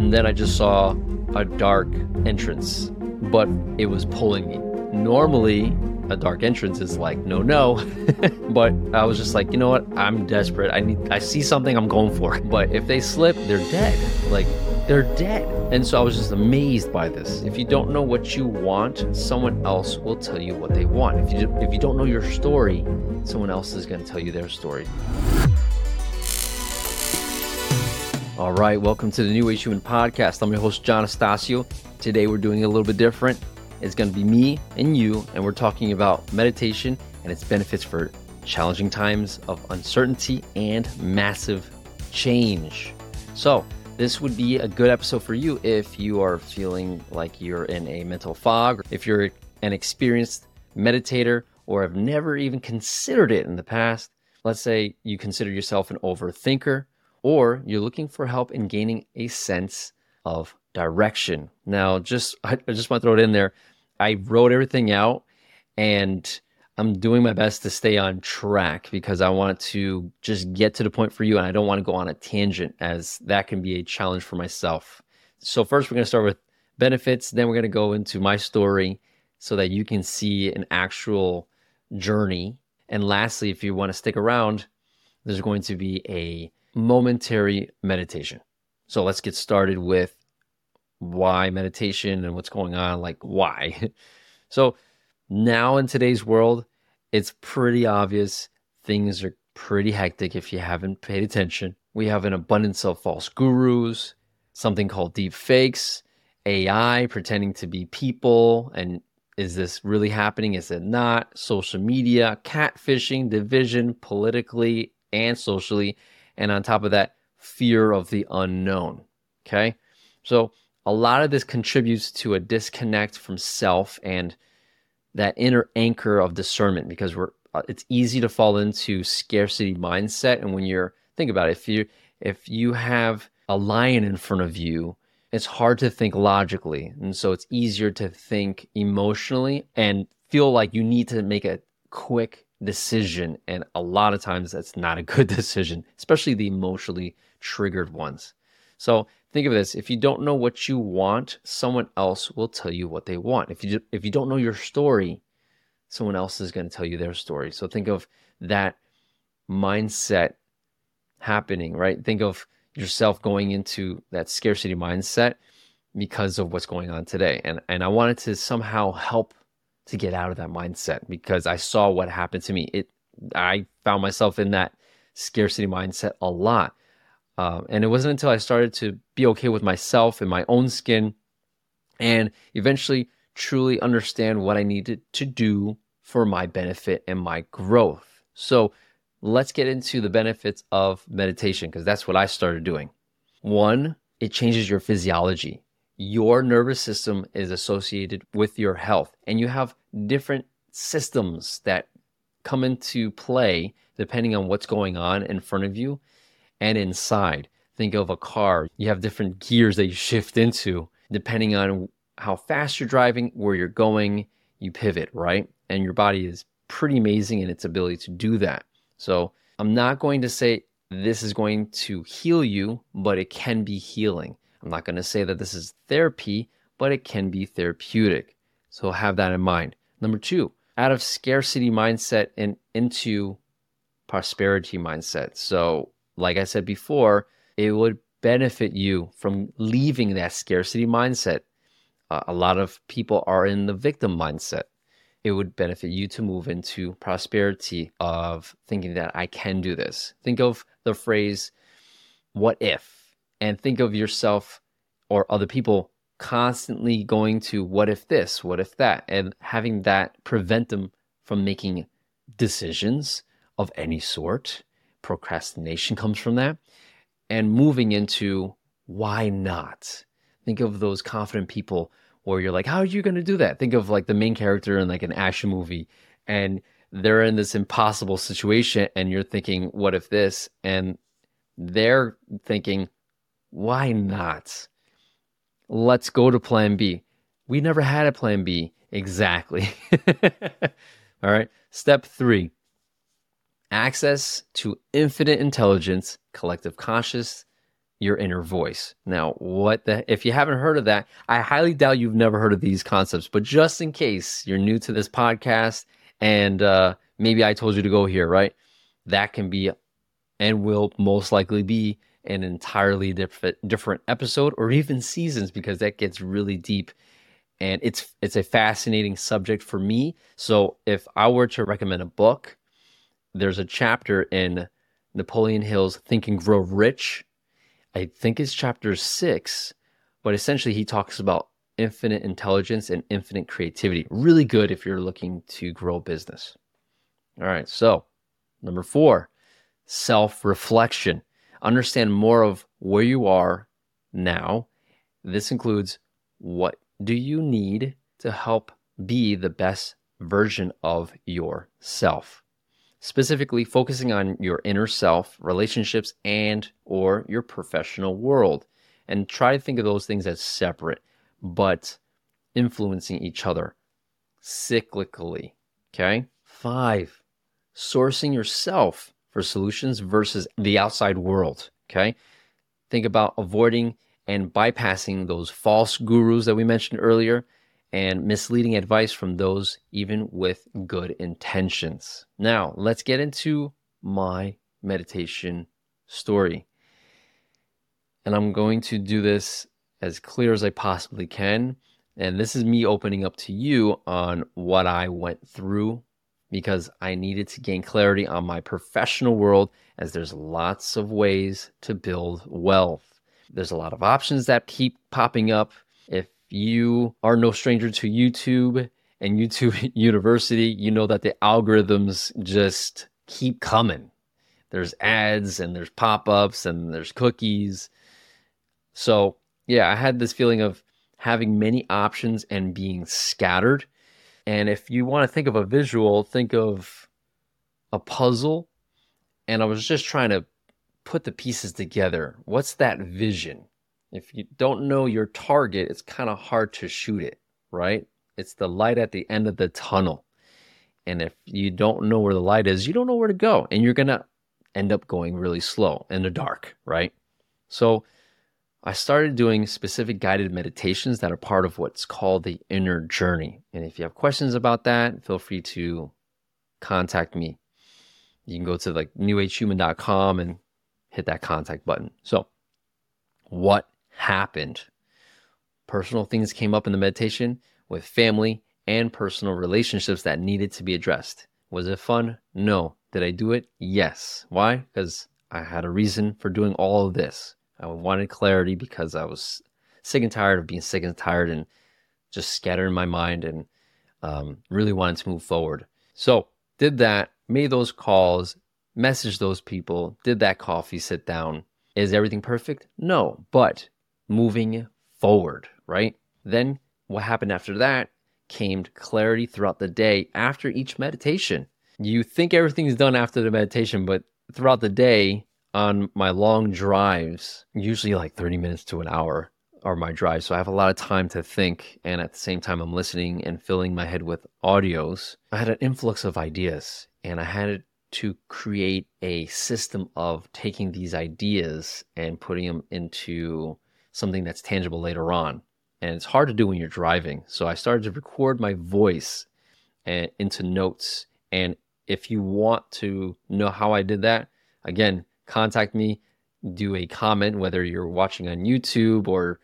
And then I just saw a dark entrance, but it was pulling me. Normally, a dark entrance is like no no but i was just like you know what? I'm desperate. I need i see something i'm going for but if they slip they're dead. Like they're dead. And so i was just amazed by this. If you don't know what you want someone else will tell you what they want. If you if you don't know your story someone else is going to tell you their story all right welcome to the new age human podcast i'm your host john Astasio. today we're doing a little bit different it's going to be me and you, and we're talking about meditation and its benefits for challenging times of uncertainty and massive change. So, this would be a good episode for you if you are feeling like you're in a mental fog, if you're an experienced meditator or have never even considered it in the past. Let's say you consider yourself an overthinker, or you're looking for help in gaining a sense of direction. Now, just I just want to throw it in there. I wrote everything out and I'm doing my best to stay on track because I want to just get to the point for you and I don't want to go on a tangent as that can be a challenge for myself. So, first, we're going to start with benefits, then, we're going to go into my story so that you can see an actual journey. And lastly, if you want to stick around, there's going to be a momentary meditation. So, let's get started with why meditation and what's going on, like why. so now in today's world, it's pretty obvious things are pretty hectic if you haven't paid attention. We have an abundance of false gurus, something called deep fakes, AI pretending to be people and is this really happening? Is it not? Social media, catfishing, division politically and socially. And on top of that, fear of the unknown. Okay. So a lot of this contributes to a disconnect from self and that inner anchor of discernment because we're uh, it's easy to fall into scarcity mindset and when you're think about it if you if you have a lion in front of you it's hard to think logically and so it's easier to think emotionally and feel like you need to make a quick decision and a lot of times that's not a good decision especially the emotionally triggered ones so think of this: if you don't know what you want, someone else will tell you what they want. If you if you don't know your story, someone else is going to tell you their story. So think of that mindset happening, right? Think of yourself going into that scarcity mindset because of what's going on today. And and I wanted to somehow help to get out of that mindset because I saw what happened to me. It I found myself in that scarcity mindset a lot. Um, and it wasn't until I started to be okay with myself and my own skin and eventually truly understand what I needed to do for my benefit and my growth. So let's get into the benefits of meditation because that's what I started doing. One, it changes your physiology. Your nervous system is associated with your health, and you have different systems that come into play depending on what's going on in front of you and inside. Think of a car. You have different gears that you shift into depending on how fast you're driving, where you're going, you pivot, right? And your body is pretty amazing in its ability to do that. So I'm not going to say this is going to heal you, but it can be healing. I'm not going to say that this is therapy, but it can be therapeutic. So have that in mind. Number two, out of scarcity mindset and into prosperity mindset. So like I said before, it would benefit you from leaving that scarcity mindset. Uh, a lot of people are in the victim mindset. It would benefit you to move into prosperity of thinking that I can do this. Think of the phrase, what if? And think of yourself or other people constantly going to what if this, what if that, and having that prevent them from making decisions of any sort procrastination comes from that, and moving into why not? Think of those confident people where you're like, how are you going to do that? Think of like the main character in like an action movie and they're in this impossible situation and you're thinking, what if this? And they're thinking, why not? Let's go to plan B. We never had a plan B. Exactly. All right. Step three access to infinite intelligence, collective conscious, your inner voice. Now, what the if you haven't heard of that, I highly doubt you've never heard of these concepts, but just in case you're new to this podcast and uh, maybe I told you to go here, right? That can be and will most likely be an entirely different different episode or even seasons because that gets really deep and it's it's a fascinating subject for me. So if I were to recommend a book, there's a chapter in Napoleon Hill's Think and Grow Rich. I think it's chapter 6, but essentially he talks about infinite intelligence and infinite creativity. Really good if you're looking to grow business. All right, so number 4, self-reflection understand more of where you are now. This includes what do you need to help be the best version of yourself? Specifically focusing on your inner self, relationships and or your professional world and try to think of those things as separate but influencing each other cyclically, okay? 5. Sourcing yourself for solutions versus the outside world. Okay. Think about avoiding and bypassing those false gurus that we mentioned earlier and misleading advice from those even with good intentions. Now, let's get into my meditation story. And I'm going to do this as clear as I possibly can. And this is me opening up to you on what I went through because I needed to gain clarity on my professional world as there's lots of ways to build wealth. There's a lot of options that keep popping up. If you are no stranger to YouTube and YouTube University, you know that the algorithms just keep coming. There's ads and there's pop ups and there's cookies. So, yeah, I had this feeling of having many options and being scattered and if you want to think of a visual, think of a puzzle. And I was just trying to put the pieces together. What's that vision? If you don't know your target, it's kind of hard to shoot it, right? It's the light at the end of the tunnel. And if you don't know where the light is, you don't know where to go. And you're going to end up going really slow in the dark, right? So, I started doing specific guided meditations that are part of what's called the inner journey. And if you have questions about that, feel free to contact me. You can go to like newagehuman.com and hit that contact button. So, what happened? Personal things came up in the meditation with family and personal relationships that needed to be addressed. Was it fun? No. Did I do it? Yes. Why? Because I had a reason for doing all of this. I wanted clarity because I was sick and tired of being sick and tired and just scattered in my mind and um, really wanted to move forward. So, did that, made those calls, messaged those people, did that coffee sit down. Is everything perfect? No, but moving forward, right? Then what happened after that came clarity throughout the day after each meditation. You think everything's done after the meditation, but throughout the day, on my long drives, usually like 30 minutes to an hour are my drives. So I have a lot of time to think. And at the same time, I'm listening and filling my head with audios. I had an influx of ideas and I had to create a system of taking these ideas and putting them into something that's tangible later on. And it's hard to do when you're driving. So I started to record my voice and, eh, into notes. And if you want to know how I did that, again, contact me, do a comment, whether you're watching on YouTube or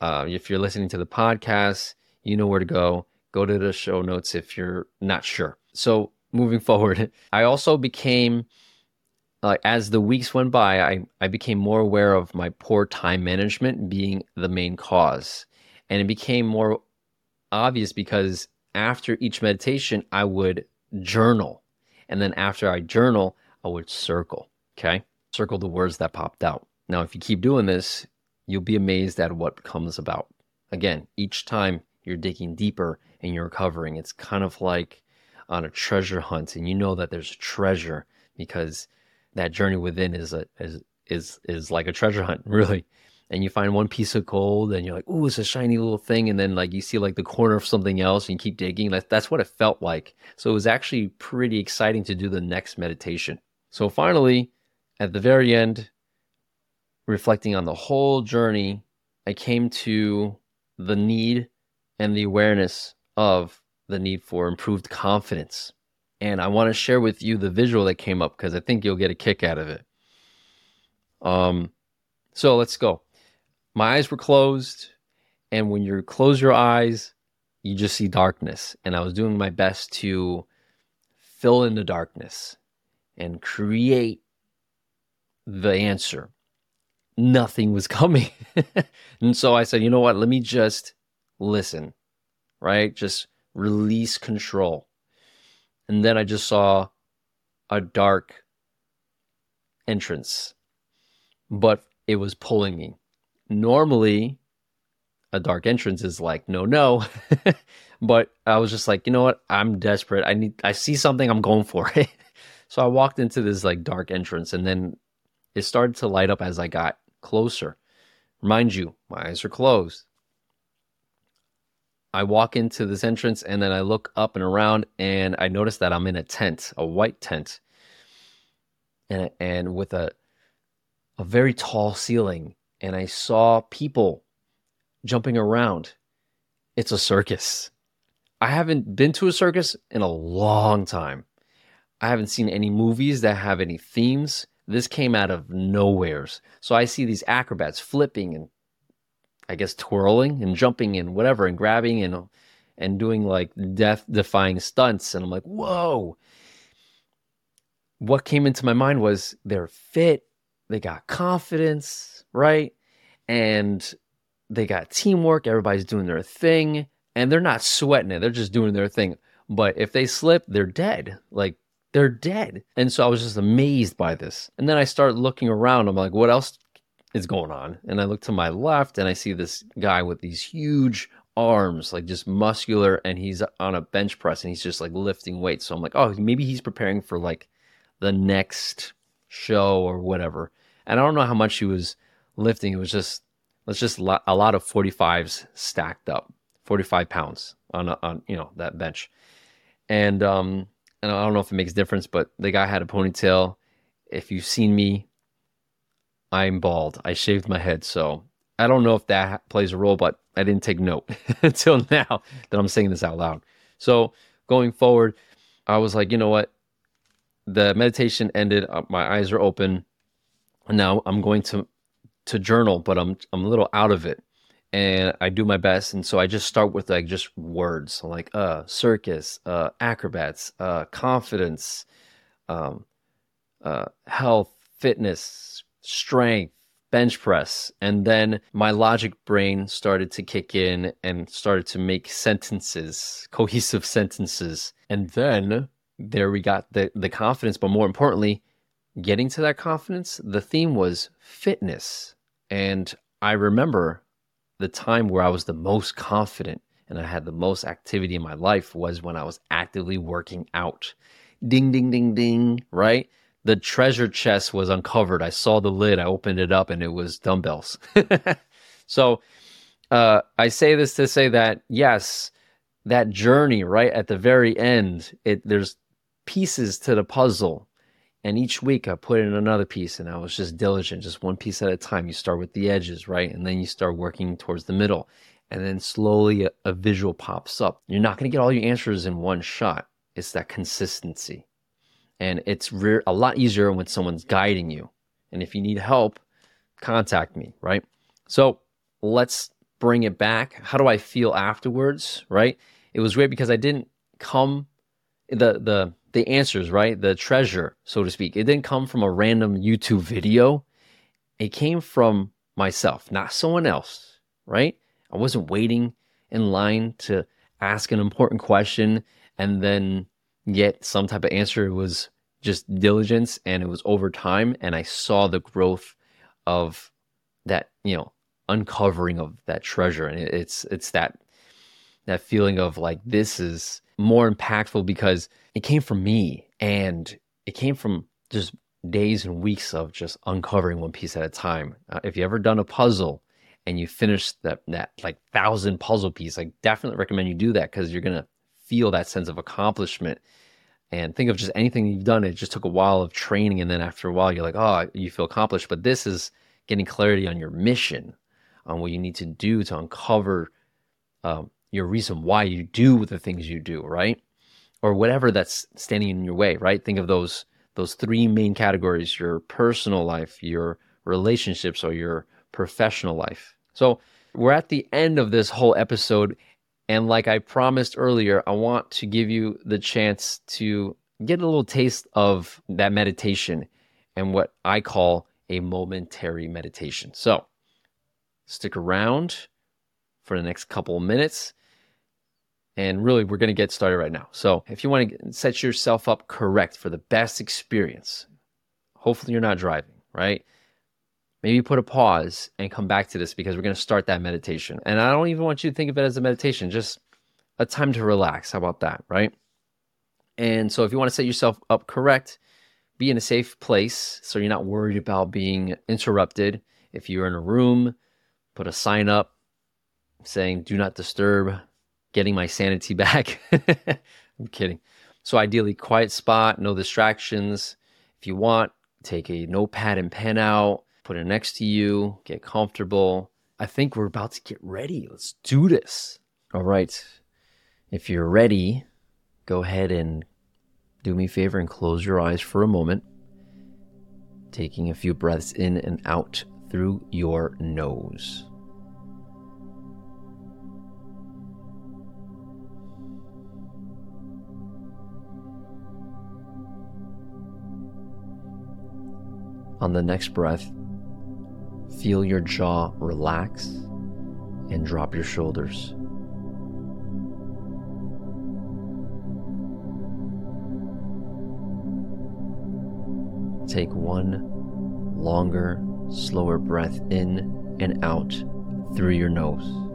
uh, if you're listening to the podcast, you know where to go. Go to the show notes if you're not sure. So, moving forward, I also became, uh, as the weeks went by, I, I became more aware of my poor time management being the main cause. And it became more obvious because after each meditation, I would journal. And then after I journal, I would circle. Okay circle the words that popped out. Now, if you keep doing this, you'll be amazed at what comes about. Again, each time you're digging deeper and you're recovering, it's kind of like on a treasure hunt, and you know that there's treasure because that journey within is a is is is like a treasure hunt, really. And you find one piece of gold, and you're like, "Ooh, it's a shiny little thing," and then like you see like the corner of something else, and you keep digging. That's that's what it felt like. So it was actually pretty exciting to do the next meditation. So finally, at the very end, reflecting on the whole journey, I came to the need and the awareness of the need for improved confidence. And I want to share with you the visual that came up because I think you'll get a kick out of it. Um, so let's go. My eyes were closed, and when you close your eyes, you just see darkness. And I was doing my best to fill in the darkness and create the answer. Nothing was coming. and so I said, you know what? Let me just listen, right? Just release control. And then I just saw a dark entrance, but it was pulling me. Normally, a dark entrance is like, no, no. but I was just like, you know what? I'm desperate. I need, I see something, I'm going for it. so I walked into this like dark entrance and then it started to light up as I got closer. Mind you, my eyes are closed. I walk into this entrance and then I look up and around and I notice that I'm in a tent, a white tent, and and with a a very tall ceiling. And I saw people jumping around. It's a circus. I haven't been to a circus in a long time. I haven't seen any movies that have any themes. This came out of nowheres. So I see these acrobats flipping and I guess twirling and jumping and whatever and grabbing and and doing like death defying stunts and I'm like, "Whoa." What came into my mind was they're fit, they got confidence, right? And they got teamwork, everybody's doing their thing, and they're not sweating it. They're just doing their thing. But if they slip, they're dead. Like they're dead. And so I was just amazed by this. And then I start looking around. I'm like, what else is going on. And I look to my left and I see this guy with these huge arms, like just muscular, and he's on a bench press and he's just like lifting weights. So I'm like, oh, maybe he's preparing for like the next show or whatever. And I don't know how much he was lifting. It was just, let's just a lot of 45s stacked up, 45 pounds on, a, on, you know, that bench. And, um, and I don't know if it makes a difference, but the guy had a ponytail. If you've seen me I'm bald. I shaved my head, so I don't know if that plays a role, but I didn't take note until now that I'm saying this out loud. So going forward, I was like, you know what? The meditation ended. Uh, my eyes are open. Now I'm going to to journal, but I'm I'm a little out of it, and I do my best. And so I just start with like just words like uh circus, uh acrobats, uh confidence, um, uh health, fitness, strength, bench press. And then my logic brain started to kick in and started to make sentences, cohesive sentences. And then there we got the, the confidence, but more importantly, getting to that confidence, the theme was fitness. And I remember the time where I was the most confident and I had the most activity in my life was when I was actively working out. Ding, ding, ding, ding, right? the treasure chest was uncovered. I saw the lid. I opened it up, and it was dumbbells. so uh, I say this to say that yes, that journey right at the very end, it there's pieces to the puzzle. And each week I put in another piece and I was just diligent, just one piece at a time. You start with the edges, right? And then you start working towards the middle. And then slowly a, a visual pops up. You're not going to get all your answers in one shot. It's that consistency and it's re- a lot easier when someone's guiding you. And if you need help, contact me, right? So let's bring it back. How do I feel afterwards, right? It was great because I didn't come the the the answers, right? The treasure, so to speak. It didn't come from a random YouTube video. It came from myself, not someone else, right? I wasn't waiting in line to ask an important question and then get some type of answer. It was just diligence and it was over time. And I saw the growth of that, you know, uncovering of that treasure. And it's, it's that, that feeling of like, this is more impactful because it came from me and it came from just days and weeks of just uncovering one piece at a time. Uh, if you ever done a puzzle and you finish that, that like thousand puzzle piece, I definitely recommend you do that because you're to feel that sense of accomplishment and think of just anything you've done. It just took a while of training, and then after a while, you're like, oh, you feel accomplished. But this is getting clarity on your mission, on what you need to do to uncover um, your reason why you do the things you do, right? Or whatever that's standing in your way, right? Think of those those three main categories: your personal life, your relationships, or your professional life. So we're at the end of this whole episode, and like I promised earlier, I want to give you the chance to get a little taste of that meditation and what I call a momentary meditation. So stick around for the next couple minutes. And really, we're going to get started right now. So, if you want to set yourself up correct for the best experience, hopefully you're not driving, right? Maybe put a pause and come back to this because we're going to start that meditation. And I don't even want you to think of it as a meditation, just a time to relax. How about that, right? And so, if you want to set yourself up correct, be in a safe place so you're not worried about being interrupted. If you're in a room, put a sign up saying, do not disturb, getting my sanity back. I'm kidding. So, ideally, quiet spot, no distractions. If you want, take a notepad and pen out, put it next to you, get comfortable. I think we're about to get ready. Let's do this. All right. If you're ready, go ahead and do me a favor and close your eyes for a moment, taking a few breaths in and out through your nose. On the next breath, feel your jaw relax and drop your shoulders. Take one longer, slower breath in and out through your nose.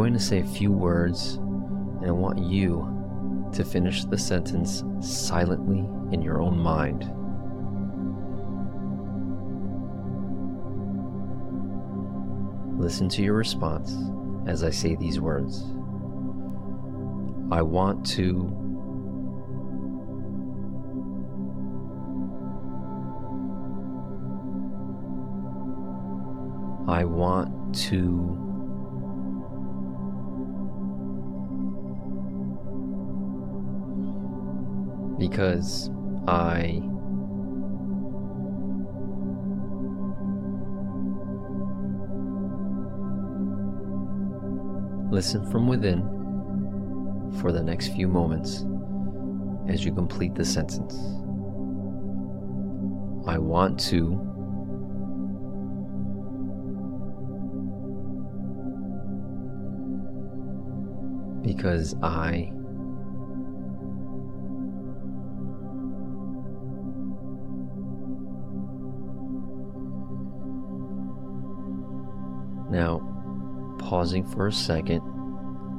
Going to say a few words, and I want you to finish the sentence silently in your own mind. Listen to your response as I say these words. I want to. I want to. Because I Listen from within for the next few moments as you complete the sentence. I want to because I Now, pausing for a second,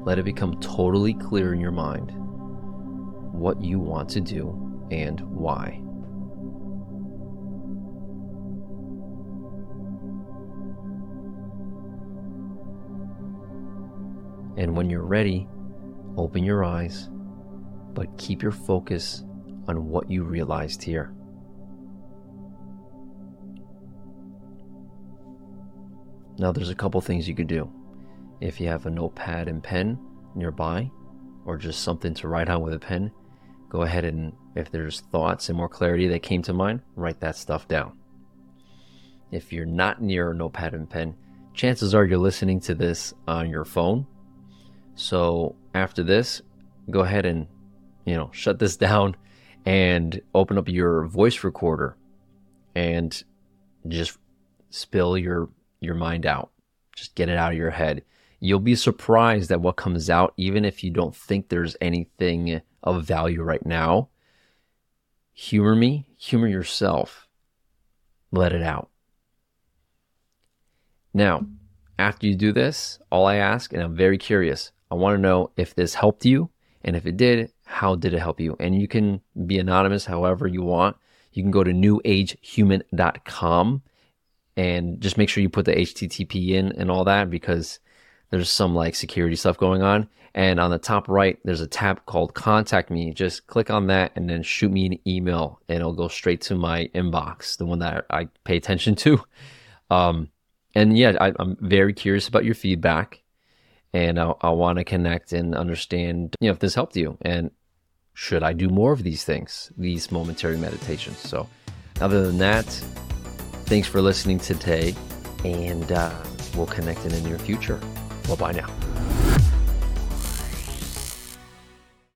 let it become totally clear in your mind what you want to do and why. And when you're ready, open your eyes, but keep your focus on what you realized here. Now, there's a couple things you could do. If you have a notepad and pen nearby, or just something to write on with a pen, go ahead and, if there's thoughts and more clarity that came to mind, write that stuff down. If you're not near a notepad and pen, chances are you're listening to this on your phone. So after this, go ahead and, you know, shut this down and open up your voice recorder and just spill your your mind out. Just get it out of your head you'll be surprised at what comes out, even if you don't think there's anything of value right now. Humor me, humor yourself, let it out. Now, after you do this, all I ask, and I'm very curious, I want to know if this helped you, and if it did, how did it help you? And you can be anonymous however you want. You can go to newagehuman.com and just make sure you put the HTTP in and all that because there's some like security stuff going on. And on the top right, there's a tab called Contact Me. Just click on that and then shoot me an email, and it'll go straight to my inbox, the one that I pay attention to. Um, and yeah, I, am very curious about your feedback, and I, I want to connect and understand, you know, if this helped you, and should I do more of these things, these momentary meditations. So, other than that, thanks for listening today, and uh, we'll connect in the near future. Bye bye now.